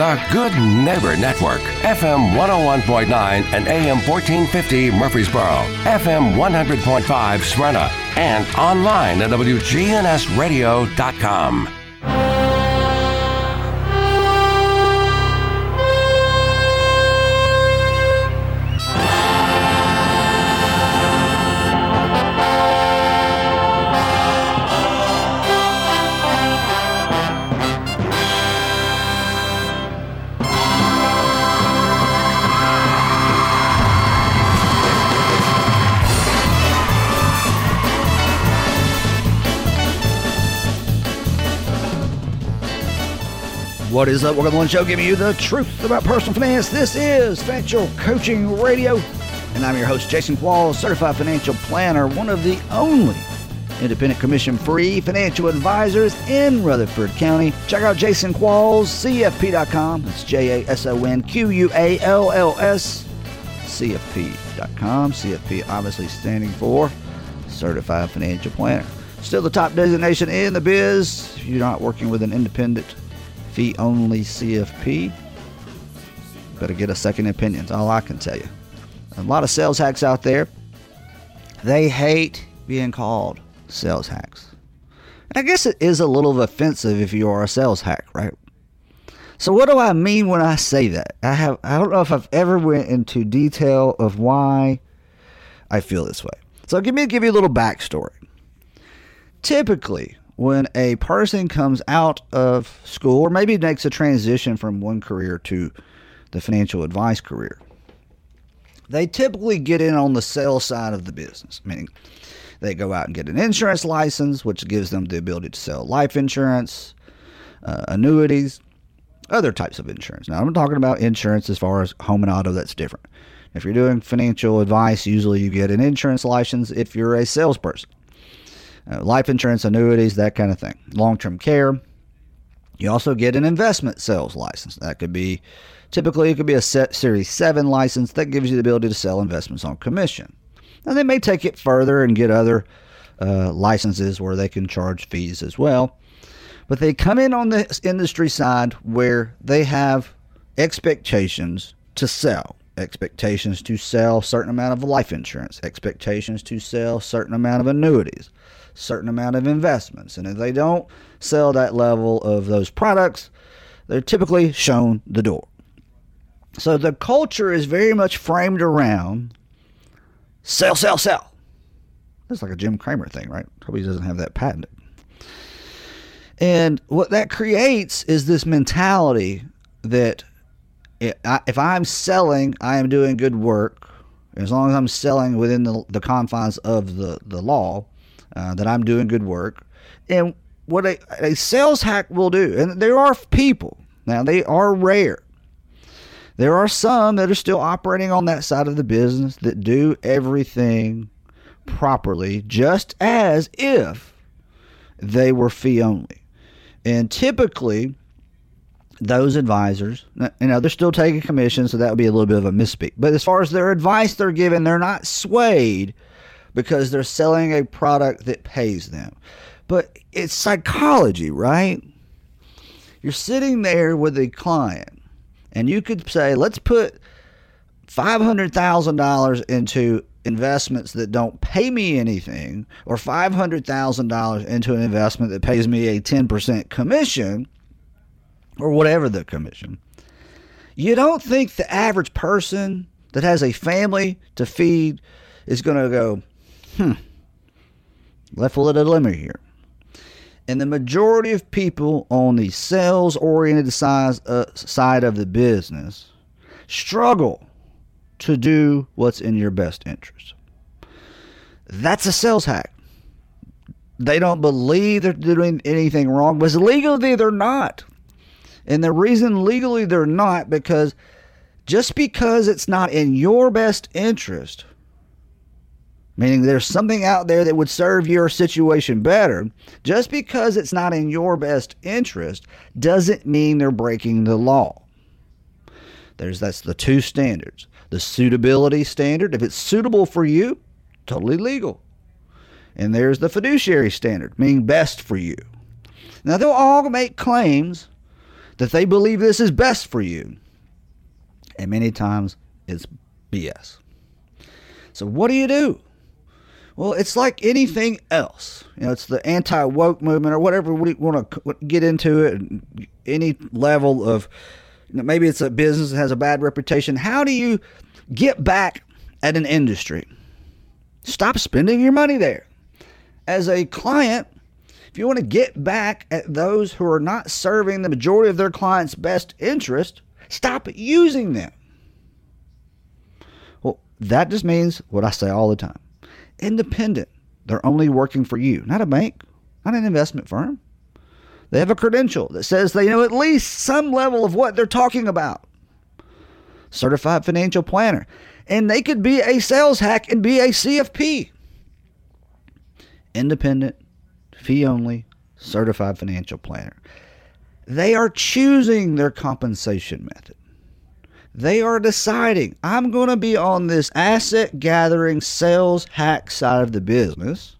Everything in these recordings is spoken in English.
The Good Neighbor Network, FM 101.9 and AM 1450 Murfreesboro, FM 100.5 Smyrna, and online at WGNSradio.com. What is up? Welcome to the one show giving you the truth about personal finance. This is Financial Coaching Radio, and I'm your host, Jason Qualls, certified financial planner, one of the only independent commission free financial advisors in Rutherford County. Check out Jason Qualls, CFP.com. It's J A S O N Q U A L L S, CFP.com. CFP obviously standing for Certified Financial Planner. Still the top designation in the biz if you're not working with an independent fee only CFP. Better get a second opinion. That's all I can tell you. A lot of sales hacks out there. They hate being called sales hacks. And I guess it is a little offensive if you are a sales hack, right? So what do I mean when I say that? I have I don't know if I've ever went into detail of why I feel this way. So give me give you a little backstory. Typically, when a person comes out of school or maybe makes a transition from one career to the financial advice career, they typically get in on the sales side of the business, meaning they go out and get an insurance license, which gives them the ability to sell life insurance, uh, annuities, other types of insurance. Now, I'm talking about insurance as far as home and auto, that's different. If you're doing financial advice, usually you get an insurance license if you're a salesperson uh, life insurance, annuities, that kind of thing. Long term care. You also get an investment sales license. That could be typically it could be a set Series 7 license that gives you the ability to sell investments on commission. Now they may take it further and get other uh, licenses where they can charge fees as well. But they come in on the industry side where they have expectations to sell expectations to sell certain amount of life insurance, expectations to sell certain amount of annuities, certain amount of investments. And if they don't sell that level of those products, they're typically shown the door. So the culture is very much framed around sell, sell, sell. That's like a Jim Cramer thing, right? Hope he doesn't have that patented. And what that creates is this mentality that if I'm selling, I am doing good work. As long as I'm selling within the, the confines of the, the law, uh, that I'm doing good work. And what a, a sales hack will do, and there are people, now they are rare. There are some that are still operating on that side of the business that do everything properly, just as if they were fee only. And typically, those advisors, you know, they're still taking commissions, so that would be a little bit of a misspeak. But as far as their advice they're giving, they're not swayed because they're selling a product that pays them. But it's psychology, right? You're sitting there with a client, and you could say, let's put $500,000 into investments that don't pay me anything, or $500,000 into an investment that pays me a 10% commission, or whatever the commission. You don't think the average person that has a family to feed is going to go, hmm, left a little limit here. And the majority of people on the sales oriented side, uh, side of the business struggle to do what's in your best interest. That's a sales hack. They don't believe they're doing anything wrong, but legally they're not. And the reason legally they're not because just because it's not in your best interest meaning there's something out there that would serve your situation better, just because it's not in your best interest doesn't mean they're breaking the law. There's that's the two standards. The suitability standard, if it's suitable for you, totally legal. And there's the fiduciary standard, meaning best for you. Now they'll all make claims that they believe this is best for you. And many times it's BS. So, what do you do? Well, it's like anything else. You know, it's the anti woke movement or whatever we want to get into it, any level of maybe it's a business that has a bad reputation. How do you get back at an industry? Stop spending your money there. As a client, if you want to get back at those who are not serving the majority of their clients' best interest, stop using them. Well, that just means what I say all the time independent. They're only working for you, not a bank, not an investment firm. They have a credential that says they know at least some level of what they're talking about. Certified financial planner. And they could be a sales hack and be a CFP. Independent, fee only, certified financial planner. They are choosing their compensation method. They are deciding, I'm going to be on this asset gathering sales hack side of the business,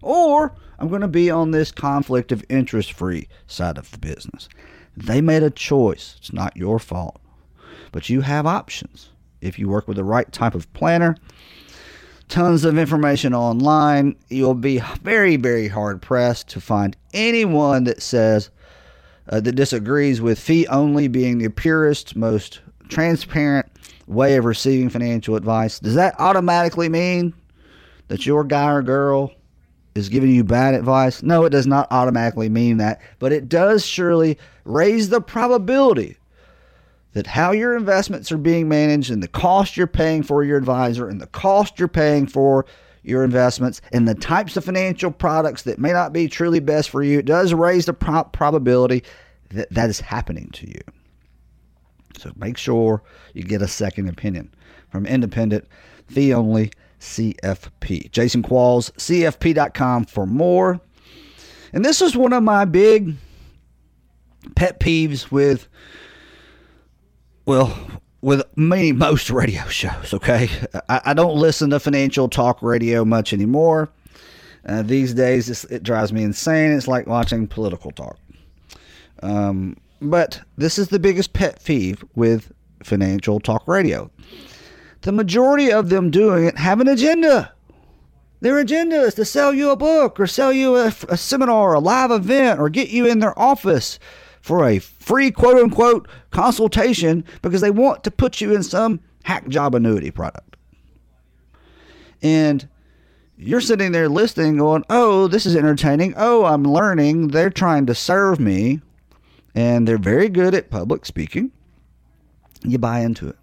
or I'm going to be on this conflict of interest free side of the business. They made a choice. It's not your fault. But you have options. If you work with the right type of planner, tons of information online, you'll be very, very hard pressed to find anyone that says uh, that disagrees with fee only being the purest, most transparent way of receiving financial advice, does that automatically mean that your guy or girl is giving you bad advice? No, it does not automatically mean that, but it does surely raise the probability that how your investments are being managed and the cost you're paying for your advisor and the cost you're paying for your investments and the types of financial products that may not be truly best for you, it does raise the pro- probability that that is happening to you. So make sure you get a second opinion from independent, fee only CFP. Jason Qualls, CFP.com for more. And this is one of my big pet peeves with, well, with many, most radio shows, okay? I, I don't listen to financial talk radio much anymore. Uh, these days, it drives me insane. It's like watching political talk. Um, but this is the biggest pet peeve with financial talk radio. The majority of them doing it have an agenda. Their agenda is to sell you a book or sell you a, a seminar, a live event, or get you in their office for a free quote unquote consultation because they want to put you in some hack job annuity product. And you're sitting there listening, going, Oh, this is entertaining. Oh, I'm learning. They're trying to serve me and they're very good at public speaking. You buy into it.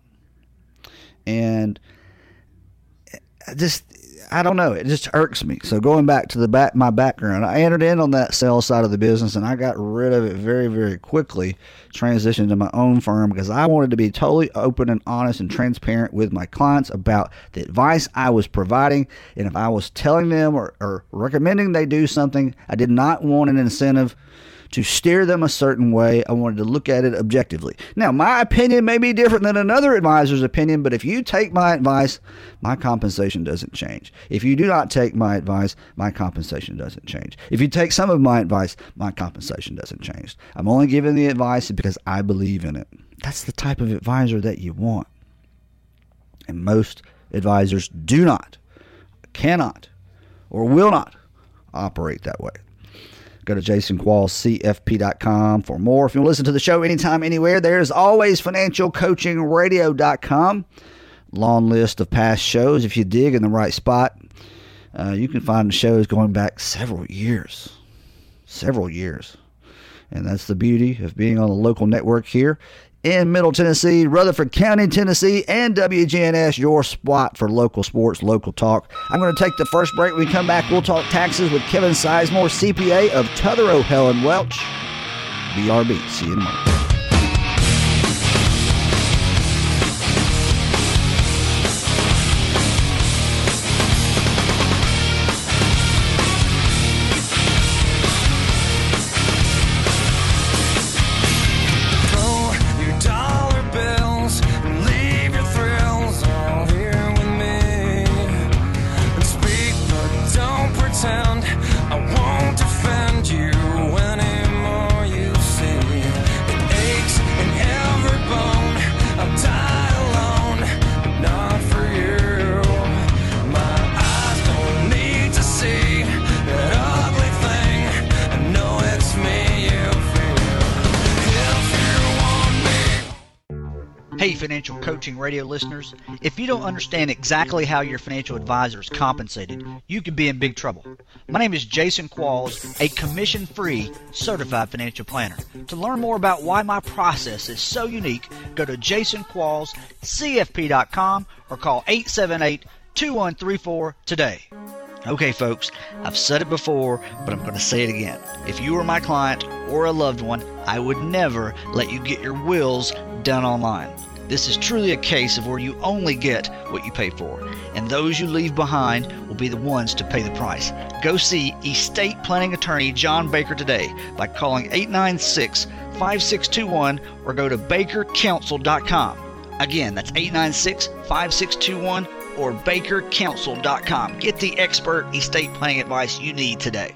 And just I don't know, it just irks me. So going back to the back my background, I entered in on that sales side of the business and I got rid of it very, very quickly, transitioned to my own firm because I wanted to be totally open and honest and transparent with my clients about the advice I was providing. And if I was telling them or, or recommending they do something, I did not want an incentive to steer them a certain way. I wanted to look at it objectively. Now, my opinion may be different than another advisor's opinion, but if you take my advice, my compensation doesn't change. If you do not take my advice, my compensation doesn't change. If you take some of my advice, my compensation doesn't change. I'm only giving the advice because I believe in it. That's the type of advisor that you want. And most advisors do not, cannot, or will not operate that way. Go to jasonquallscfp.com for more. If you want to listen to the show anytime, anywhere, there's always financialcoachingradio.com. Long list of past shows. If you dig in the right spot, uh, you can find shows going back several years. Several years. And that's the beauty of being on a local network here in Middle Tennessee, Rutherford County, Tennessee, and WGNS, your spot for local sports, local talk. I'm going to take the first break. When we come back, we'll talk taxes with Kevin Sizemore, CPA of Tutherow, Helen Welch. BRB. See you in radio listeners. If you don't understand exactly how your financial advisor is compensated, you could be in big trouble. My name is Jason Qualls, a commission free certified financial planner. To learn more about why my process is so unique, go to jasonquallscfp.com or call 878 2134 today. Okay, folks, I've said it before, but I'm going to say it again. If you were my client or a loved one, I would never let you get your wills done online. This is truly a case of where you only get what you pay for, and those you leave behind will be the ones to pay the price. Go see estate planning attorney John Baker today by calling 896 5621 or go to bakercounsel.com. Again, that's 896 5621 or bakercounsel.com. Get the expert estate planning advice you need today.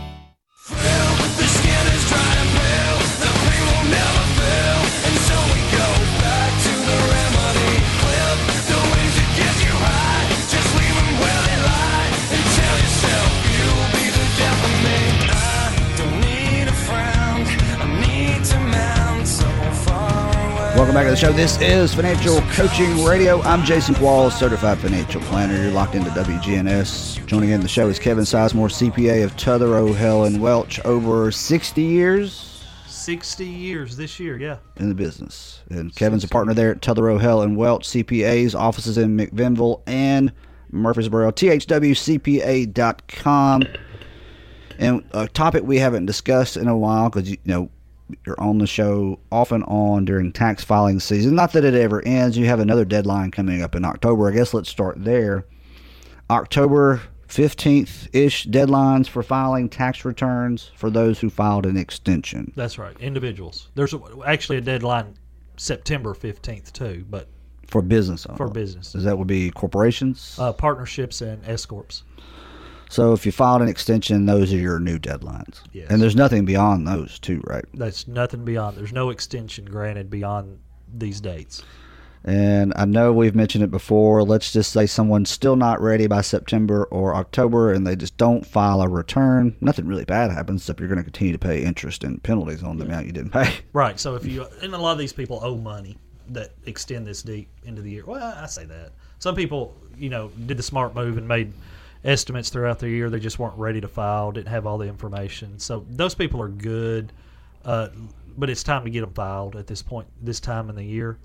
Welcome back to the show. This is Financial Coaching Radio. I'm Jason Qualls, certified financial planner. You're locked into WGNS. Joining in the show is Kevin Sizemore, CPA of Tutherow, Hell, and Welch, over 60 years 60 years this year, yeah. in the business. And Kevin's a partner there at Tutherow, Hell, and Welch CPAs, offices in McMinnville and Murfreesboro. THWCPA.com. And a topic we haven't discussed in a while because, you know, you're on the show off and on during tax filing season. Not that it ever ends. You have another deadline coming up in October. I guess let's start there. October 15th ish deadlines for filing tax returns for those who filed an extension. That's right. Individuals. There's actually a deadline September 15th, too, but For business owners. for business. That would be corporations. Uh, partnerships and S Corps. So if you filed an extension, those are your new deadlines. Yes. And there's nothing beyond those, too, right? That's nothing beyond. There's no extension granted beyond these dates. And I know we've mentioned it before. Let's just say someone's still not ready by September or October and they just don't file a return. Nothing really bad happens, except you're going to continue to pay interest and penalties on the amount you didn't pay. Right. So if you and a lot of these people owe money that extend this deep into the year. Well, I say that some people, you know, did the smart move and made estimates throughout the year. They just weren't ready to file, didn't have all the information. So those people are good, uh, but it's time to get them filed at this point, this time in the year.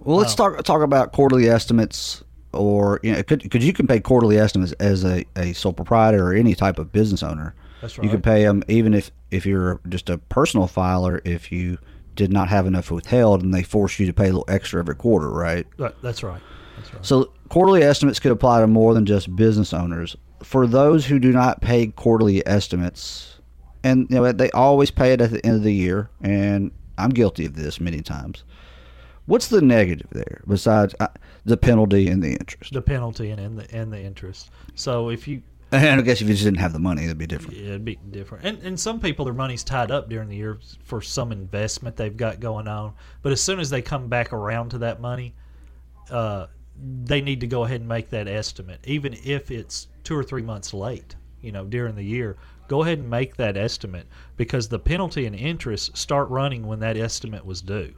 Well, let's talk talk about quarterly estimates, or you know, because you can pay quarterly estimates as a, a sole proprietor or any type of business owner. That's right. You can pay them even if if you're just a personal filer. If you did not have enough withheld and they force you to pay a little extra every quarter? Right, That's right. Right. So quarterly estimates could apply to more than just business owners. For those who do not pay quarterly estimates, and you know they always pay it at the end of the year, and I'm guilty of this many times. What's the negative there besides uh, the penalty and the interest? the penalty and, and the and the interest. So if you And I guess if you just didn't have the money, it'd be different. Yeah, it'd be different. And and some people their money's tied up during the year for some investment they've got going on. But as soon as they come back around to that money, uh, they need to go ahead and make that estimate, even if it's two or three months late. You know, during the year, go ahead and make that estimate because the penalty and interest start running when that estimate was due.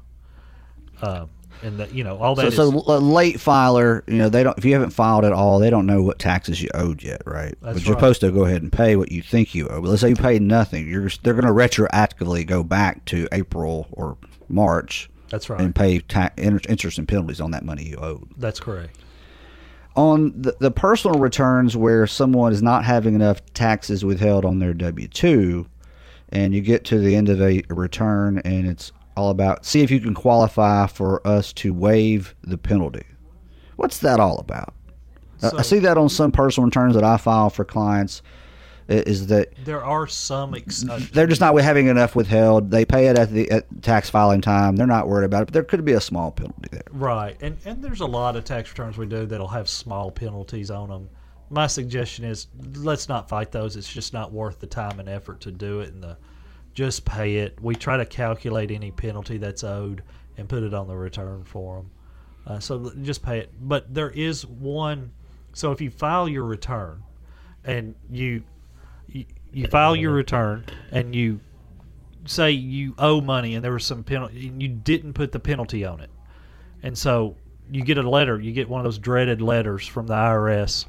Um, and that you know all So, that is so a late filer, you know, they don't. If you haven't filed at all, they don't know what taxes you owed yet, right? But you're right. supposed to go ahead and pay what you think you owe. But let's say you paid nothing, you're they're going to retroactively go back to April or March that's right. and pay ta- interest and penalties on that money you owed. that's correct. On the, the personal returns where someone is not having enough taxes withheld on their W two, and you get to the end of a return and it's all about see if you can qualify for us to waive the penalty. What's that all about? I- I see that on some personal returns that I file for clients. Is that There are some. Ex- uh, they're just not having enough withheld. They pay it at the at tax filing time. They're not worried about it, but there could be a small penalty there. Right, and and there's a lot of tax returns we do that'll have small penalties on them. My suggestion is let's not fight those. It's just not worth the time and effort to do it, and the just pay it. We try to calculate any penalty that's owed and put it on the return for them. Uh, so just pay it. But there is one. So if you file your return, and you you, file your return and you say you owe money and there was some penalty and you didn't put the penalty on it. And so you get a letter you get one of those dreaded letters from the IRS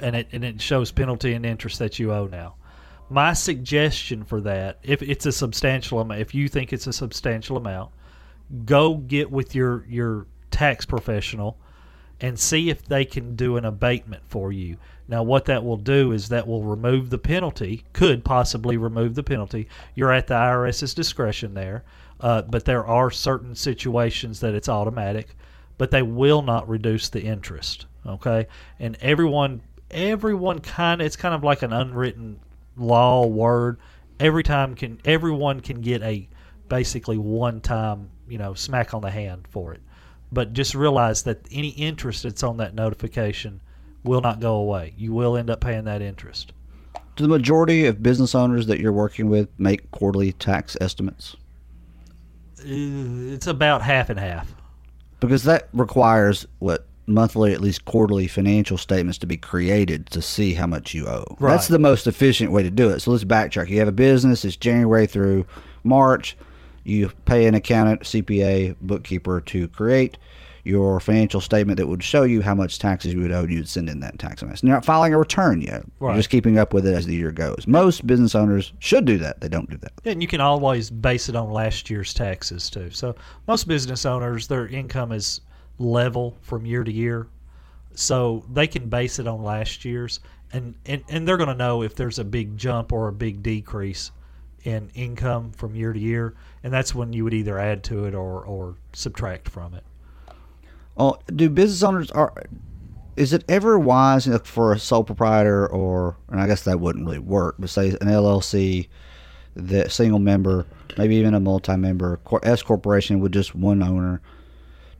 and it and it shows penalty and interest that you owe now. My suggestion for that if it's a substantial amount if you think it's a substantial amount go get with your your tax professional and see if they can do an abatement for you. Now, what that will do is that will remove the penalty, could possibly remove the penalty. You're at the IRS's discretion there, uh, but there are certain situations that it's automatic, but they will not reduce the interest. Okay, and everyone, everyone kind of, it's kind of like an unwritten law word. Every time can everyone can get a basically one time, you know, smack on the hand for it but just realize that any interest that's on that notification will not go away. You will end up paying that interest. Do the majority of business owners that you're working with make quarterly tax estimates? Uh, It's about half and half. Because that requires what monthly, at least quarterly financial statements to be created to see how much you owe. Right. That's the most efficient way to do it. So let's backtrack. You have a business, it's January through March. You pay an accountant, CPA, bookkeeper to create your financial statement that would show you how much taxes you would owe. You would send in that tax amount. So you're not filing a return yet. You're just keeping up with it as the year goes. Most business owners should do that. They don't do that. And you can always base it on last year's taxes too. So most business owners, their income is level from year to year, so they can base it on last year's, and and, and they're going to know if there's a big jump or a big decrease in income from year to year, and that's when you would either add to it or or subtract from it. Oh, do business owners are? Is it ever wise for a sole proprietor, or and I guess that wouldn't really work, but say an LLC, that single member, maybe even a multi-member S corporation with just one owner,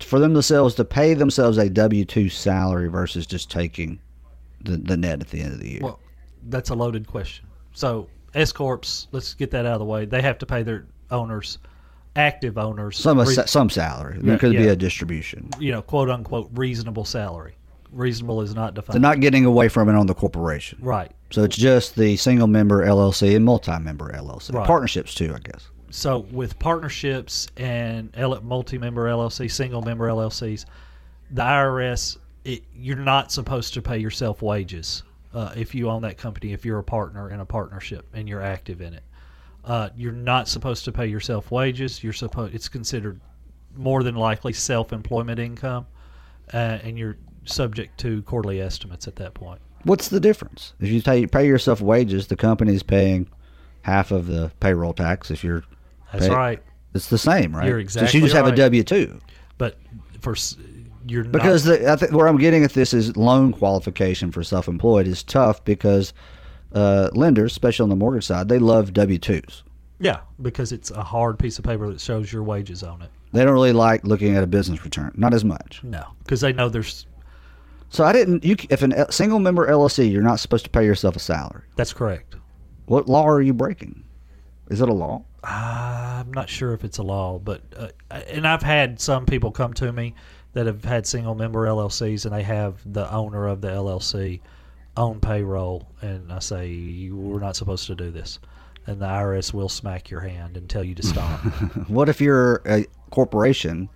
for them themselves to pay themselves a W two salary versus just taking the the net at the end of the year. Well, that's a loaded question. So S corps, let's get that out of the way. They have to pay their owners, active owners, some sa- some salary. There Yeah, could be a distribution. you know, quote unquote reasonable salary. Reasonable is not defined. They're not getting away from it on the corporation. right. So it's just the single member LLC and multi-member LLC. Right. Partnerships too, I guess. So with partnerships and multi-member LLC, single-member LLCs, the IRS, it, you're not supposed to pay yourself wages uh, if you own that company. If you're a partner in a partnership and you're active in it, uh, you're not supposed to pay yourself wages. You're supposed. It's considered more than likely self-employment income, uh, and you're subject to quarterly estimates at that point. What's the difference? If you pay, pay yourself wages, the company's paying half of the payroll tax. If you're, That's pay- right. it's the same, right? You're Just you exactly just have a W two. But for you're Because not, the, I think where I'm getting at this is loan qualification for self-employed is tough because uh, lenders, especially on the mortgage side, they love W twos. Yeah, because it's a hard piece of paper that shows your wages on it. They don't really like looking at a business return, not as much. No, because they know there's. So I didn't. You, if an L- single member LLC, you're not supposed to pay yourself a salary. That's correct. What law are you breaking? Is it a law? I'm not sure if it's a law, but uh, and I've had some people come to me that have had single member LLCs and they have the owner of the LLC on payroll, and I say we're not supposed to do this, and the IRS will smack your hand and tell you to stop. What if you're a corporation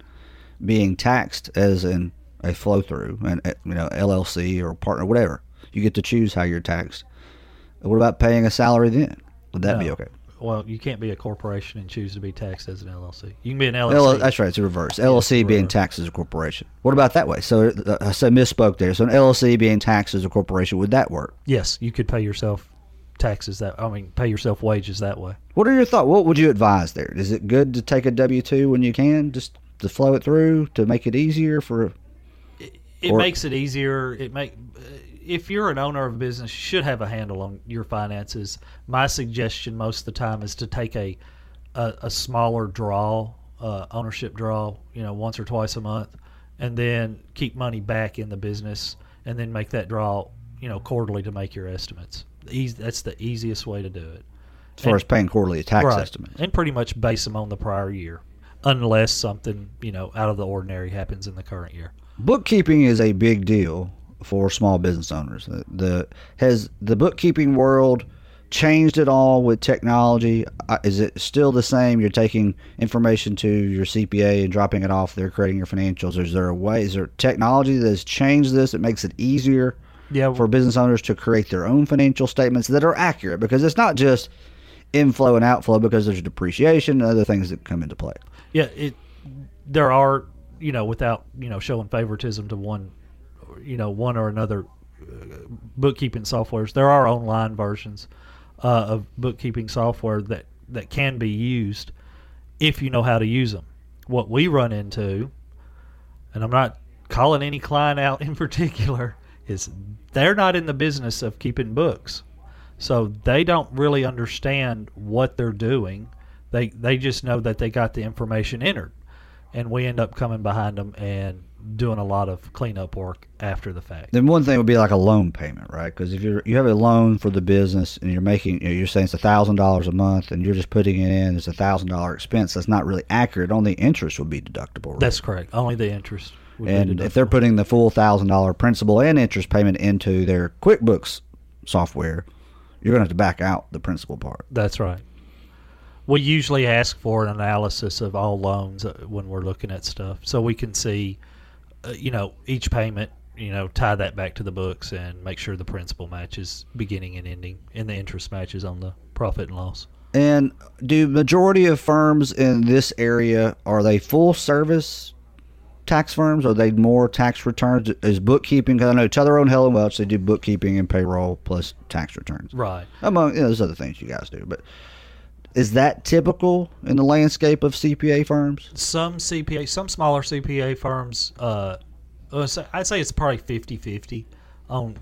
being taxed as in a flow through, and you know LLC or partner, whatever? You get to choose how you're taxed. What about paying a salary then? Would that be okay? Well, you can't be a corporation and choose to be taxed as an LLC. You can be an L- LLC. that's right. It's a reverse. LLC being taxed as a corporation. What about that way? So uh, I said misspoke there. So an LLC being taxed as a corporation, would that work? yes, you could pay yourself taxes that. I mean, pay yourself wages that way. What are your thoughts? What would you advise there? Is it good to take a W two when you can, just to flow it through to make it easier for? it Or- makes it easier. It make uh, if you're an owner of a business, you should have a handle on your finances. My suggestion most of the time is to take a a, a smaller draw, uh, ownership draw, you know, once or twice a month, and then keep money back in the business, and then make that draw, you know, quarterly to make your estimates. Easy, that's the easiest way to do it. As far And- as paying quarterly tax right. estimates. and pretty much base them on the prior year, unless something you know out of the ordinary happens in the current year. bookkeeping is a big deal for small business owners. The, the has the bookkeeping world changed at all with technology? Uh, Is it still the same? You're taking information to your CPA and dropping it off. They're creating your financials. Is there a way? Is there technology that has changed this? It makes it easier Yeah, for business owners to create their own financial statements that are accurate because it's not just inflow and outflow because there's depreciation and other things that come into play. yeah. It there are you know without you know showing favoritism to one, you know one or another uh, bookkeeping softwares. There are online versions uh, of bookkeeping software that that can be used if you know how to use them. What we run into, and I'm not calling any client out in particular, is they're not in the business of keeping books. So they don't really understand what they're doing. They they just know that they got the information entered, and we end up coming behind them and doing a lot of cleanup work after the fact. Then one thing would be like a loan payment, right? Because if you're you have a loan for the business and you're making you're saying it's a thousand dollars a month and you're just putting it in as a thousand dollar expense, that's not really accurate. Only interest would be deductible. Right? That's correct. Only the interest. Would be and if they're putting the full thousand dollar principal and interest payment into their QuickBooks software, you're gonna have to back out the principal part. That's right. We usually ask for an analysis of all loans uh, when we're looking at stuff, so we can see, uh, you know, each payment. You know, tie that back to the books and make sure the principal matches beginning and ending, and the interest matches on the profit and loss. And do majority of firms in this area are they full service tax firms? Are they more tax returns? Is bookkeeping? Because I know Tellurone, Helen Welch, they do bookkeeping and payroll plus tax returns. Right. Among you know, there's other things you guys do, but is that typical in the landscape of CPA firms? Some CPA, some smaller CPA firms, uh, I'd say it's probably 50-50 on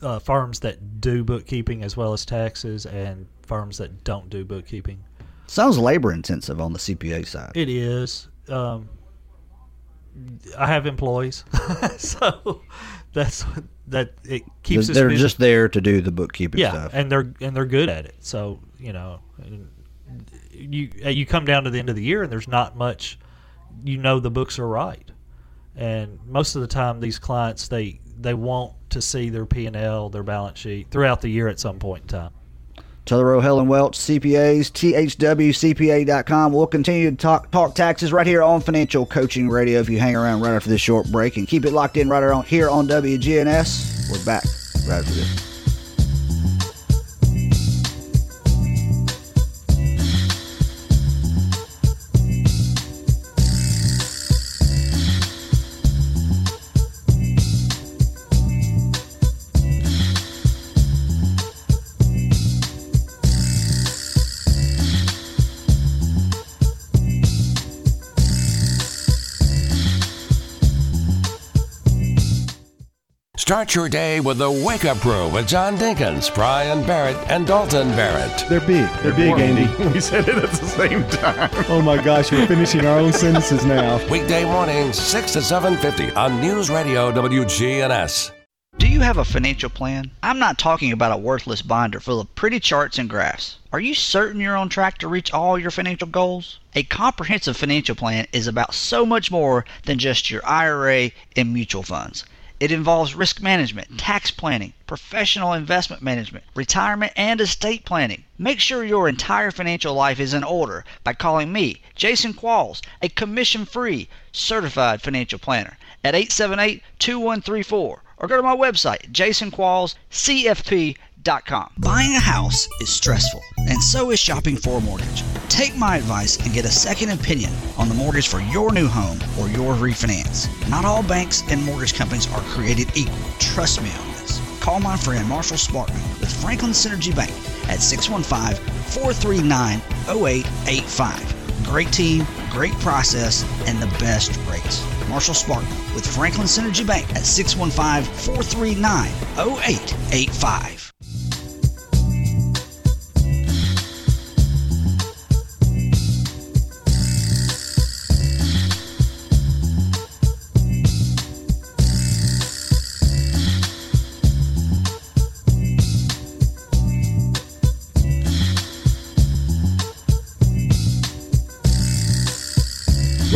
uh, firms that do bookkeeping as well as taxes, and firms that don't do bookkeeping. Sounds labor intensive on the CPA side. It is. Um, I have employees, so that's what- that it keeps us They're just there to do the bookkeeping yeah, stuff. and they're and they're good at it. So you know, you uh, you come down to the end of the year and there's not much. You know the books are right, and most of the time these clients they they want to see their P and L, their balance sheet throughout the year at some point in time. Tellero, Helen Welch, CPAs, THWCPA.com. We'll continue to talk, talk taxes right here on Financial Coaching Radio if you hang around right after this short break and keep it locked in right around here on WGNS. We're back right after this. Start your day with the Wake Up Crew with John Dinkins, Brian Barrett, and Dalton Barrett. They're big. They're big, Andy. We said it at the same time. Oh my gosh, we're finishing our own sentences now. Weekday mornings, 6 to 7.50 on News Radio WGNS. Do you have a financial plan? I'm not talking about a worthless binder full of pretty charts and graphs. Are you certain you're on track to reach all your financial goals? A comprehensive financial plan is about so much more than just your IRA and mutual funds. It involves risk management, mm. tax planning, professional investment management, retirement, and estate planning. Make sure your entire financial life is in order by calling me, Jason Qualls, a commission free certified financial planner, at 878 2134 or go to my website, jasonquallscfp.com. Buying a house is stressful, and so is shopping for a mortgage. Take my advice and get a second opinion on the mortgage for your new home or your refinance. Not all banks and mortgage companies are created equal. Trust me on this. Call my friend Marshall Sparkman with Franklin Synergy Bank at 615 439 0885. Great team, great process, and the best rates. Marshall Sparkman with Franklin Synergy Bank at 615 439 0885.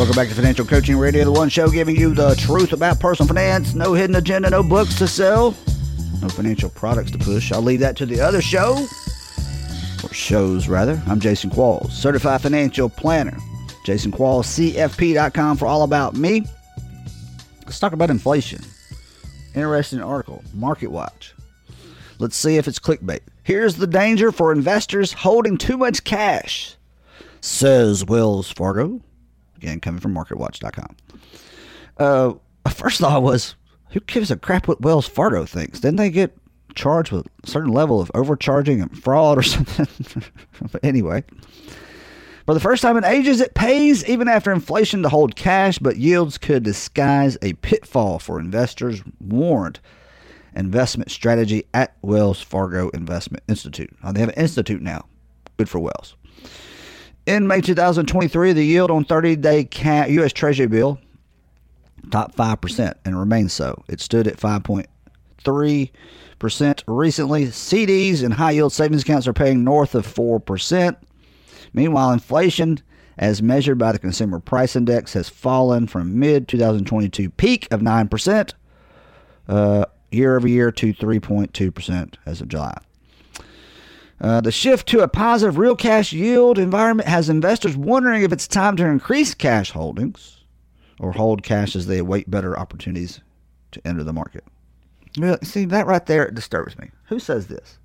Welcome back to Financial Coaching Radio, the one show giving you the truth about personal finance. No hidden agenda, no books to sell, no financial products to push. I'll leave that to the other show, or shows rather. I'm Jason Qualls, certified financial planner. Jason Qualls, CFP.com for all about me. Let's talk about inflation. Interesting article, Market Watch. Let's see if it's clickbait. Here's the danger for investors holding too much cash, says Wells Fargo. Again, coming from MarketWatch.com. Uh, first thought was, who gives a crap what Wells Fargo thinks? Didn't they get charged with a certain level of overcharging and fraud or something? but anyway, for the first time in ages, it pays even after inflation to hold cash, but yields could disguise a pitfall for investors, warned investment strategy at Wells Fargo Investment Institute. Oh, they have an institute now. Good for Wells. In May 2023, the yield on 30 day U.S. Treasury bill topped 5% and remains so. It stood at 5.3% recently. CDs and high yield savings accounts are paying north of 4%. Meanwhile, inflation, as measured by the Consumer Price Index, has fallen from mid 2022 peak of 9% uh, year over year to 3.2% as of July. Uh, the shift to a positive real cash yield environment has investors wondering if it's time to increase cash holdings or hold cash as they await better opportunities to enter the market. See, that right there disturbs me. Who says this?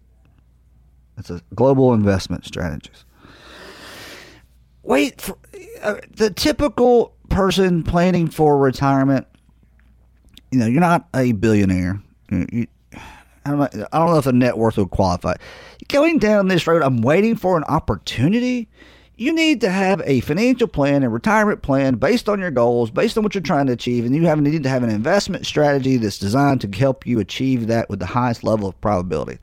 It's a global investment strategist. Wait, for, uh, the typical person planning for retirement, you know, you're not a billionaire. You, I don't, know, if the net worth would qualify. Going down this road, I'm waiting for an opportunity. You need to have a financial plan and retirement plan based on your goals, based on what you're trying to achieve, and you have need to have an investment strategy that's designed to help you achieve that with the highest level of probability.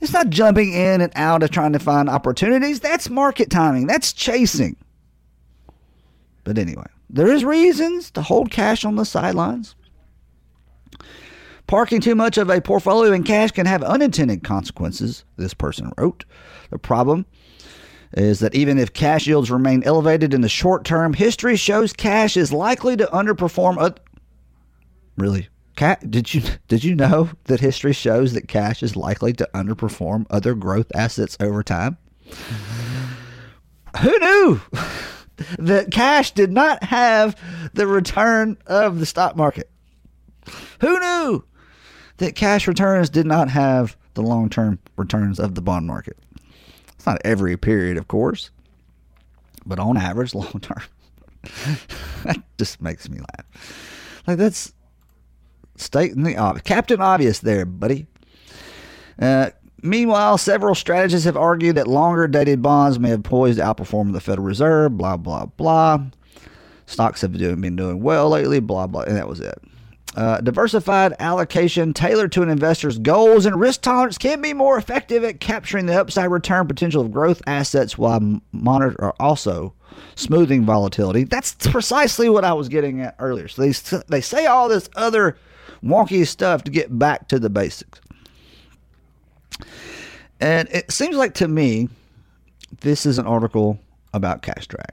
It's not jumping in and out of trying to find opportunities. That's market timing. That's chasing. But anyway, there is reasons to hold cash on the sidelines. Parking too much of a portfolio in cash can have unintended consequences, this person wrote. The problem is that even if cash yields remain elevated in the short term, history shows cash is likely to underperform. Really? did you did you know that history shows that cash is likely to underperform other growth assets over time? Who knew that cash did not have the return of the stock market? Who knew that cash returns did not have the long term returns of the bond market. It's not every period, of course, but on average, long term. that just makes me laugh. Like, that's stating the obvious. Captain Obvious there, buddy. Uh, meanwhile, several strategists have argued that longer dated bonds may have poised to outperform the Federal Reserve, blah, blah, blah. Stocks have been doing well lately, blah, blah, and that was it. Uh, diversified allocation tailored to an investor's goals and risk tolerance can be more effective at capturing the upside return potential of growth assets while monitor or also smoothing volatility. That's precisely what I was getting at earlier. So they they say all this other wonky stuff to get back to the basics. And it seems like to me this is an article about cash drag.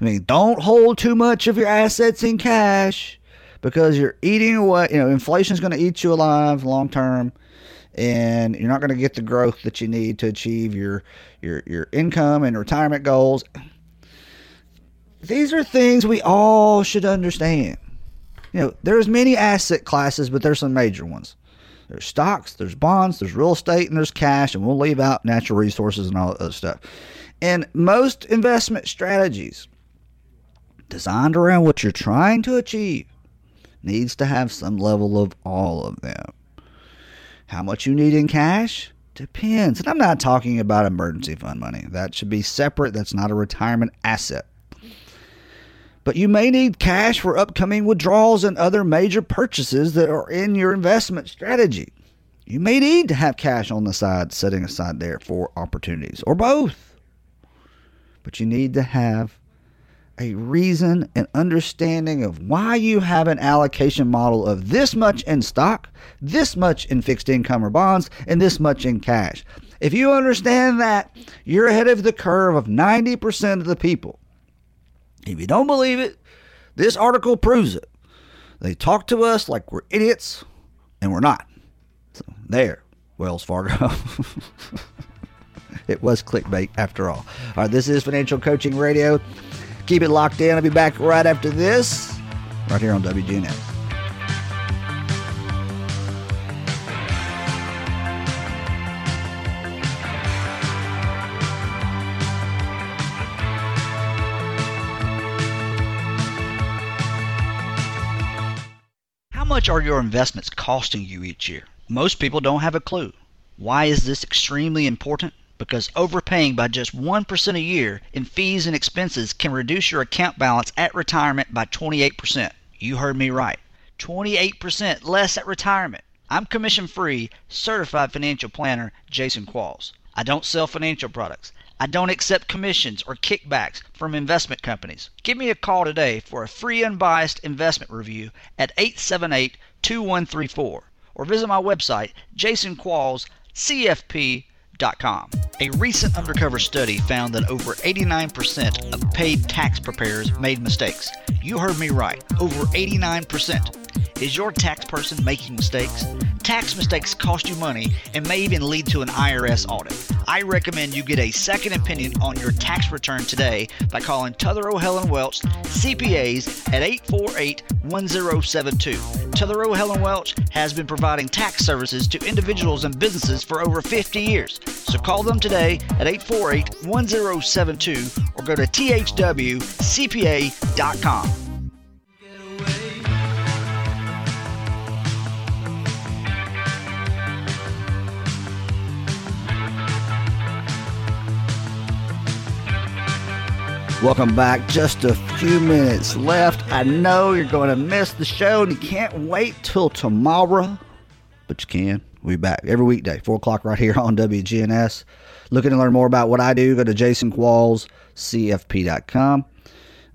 I mean, don't hold too much of your assets in cash because you're eating away. You know, inflation is going to eat you alive long term, and you're not going to get the growth that you need to achieve your your your income and retirement goals. These are things we all should understand. You know, there's many asset classes, but there's some major ones. There's stocks, there's bonds, there's real estate, and there's cash, and we'll leave out natural resources and all that other stuff. And most investment strategies designed around what you're trying to achieve needs to have some level of all of them. How much you need in cash? Depends. And I'm not talking about emergency fund money. That should be separate. That's not a retirement asset. But you may need cash for upcoming withdrawals and other major purchases that are in your investment strategy. You may need to have cash on the side, setting aside there for opportunities, or both. But you need to have a reason and understanding of why you have an allocation model of this much in stock, this much in fixed income or bonds, and this much in cash. If you understand that, you're ahead of the curve of 90% of the people. If you don't believe it, this article proves it. They talk to us like we're idiots, and we're not. So, there, Wells Fargo. it was clickbait after all. All right, this is Financial Coaching Radio. Keep it locked in. I'll be back right after this, right here on WGNS. How much are your investments costing you each year? Most people don't have a clue. Why is this extremely important? Because overpaying by just 1% a year in fees and expenses can reduce your account balance at retirement by 28%. You heard me right. 28% less at retirement. I'm commission free, certified financial planner Jason Qualls. I don't sell financial products. I don't accept commissions or kickbacks from investment companies. Give me a call today for a free unbiased investment review at 878 2134 or visit my website, jasonquallscfp.com. A recent undercover study found that over 89% of paid tax preparers made mistakes. You heard me right, over 89%. Is your tax person making mistakes? Tax mistakes cost you money and may even lead to an IRS audit. I recommend you get a second opinion on your tax return today by calling Tuthero Helen Welch CPAs at 848-1072. Tuthero Helen Welch has been providing tax services to individuals and businesses for over 50 years. So call them today at 848-1072 or go to thwcpa.com. Welcome back. Just a few minutes left. I know you're going to miss the show and you can't wait till tomorrow, but you can. We'll be back every weekday, 4 o'clock right here on WGNS. Looking to learn more about what I do, go to jasonquallscfp.com.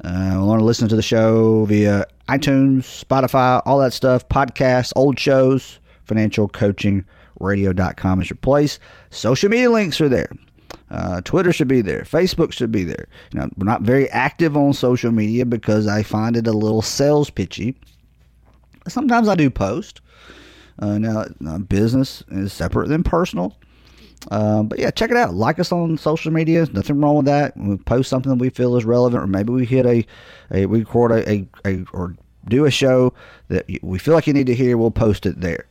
Uh, want to listen to the show via iTunes, Spotify, all that stuff, podcasts, old shows, financialcoachingradio.com is your place. Social media links are there. Uh, Twitter should be there. Facebook should be there. You know, we're not very active on social media because I find it a little sales pitchy. Sometimes I do post. Uh, now, uh, business is separate than personal. Um, but yeah, check it out. Like us on social media. Nothing wrong with that. We post something we feel is relevant, or maybe we hit a, a we record a, a, a or do a show that we feel like you need to hear. We'll post it there.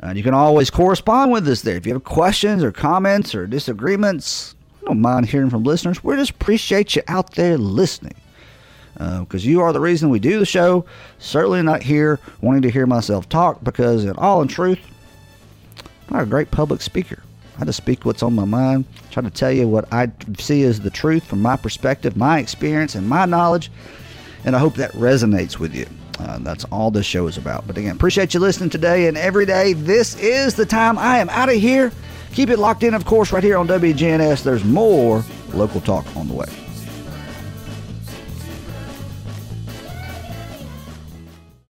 And you can always correspond with us there. If you have questions or comments or disagreements, I don't mind hearing from listeners. We just appreciate you out there listening because uh, you are the reason we do the show. Certainly not here wanting to hear myself talk because, in all in truth, I'm not a great public speaker. I just speak what's on my mind, try to tell you what I see as the truth from my perspective, my experience, and my knowledge, and I hope that resonates with you. Uh, that's all this show is about. But again, appreciate you listening today and every day. This is the time I am out of here. Keep it locked in, of course, right here on WGNS. There's more local talk on the way.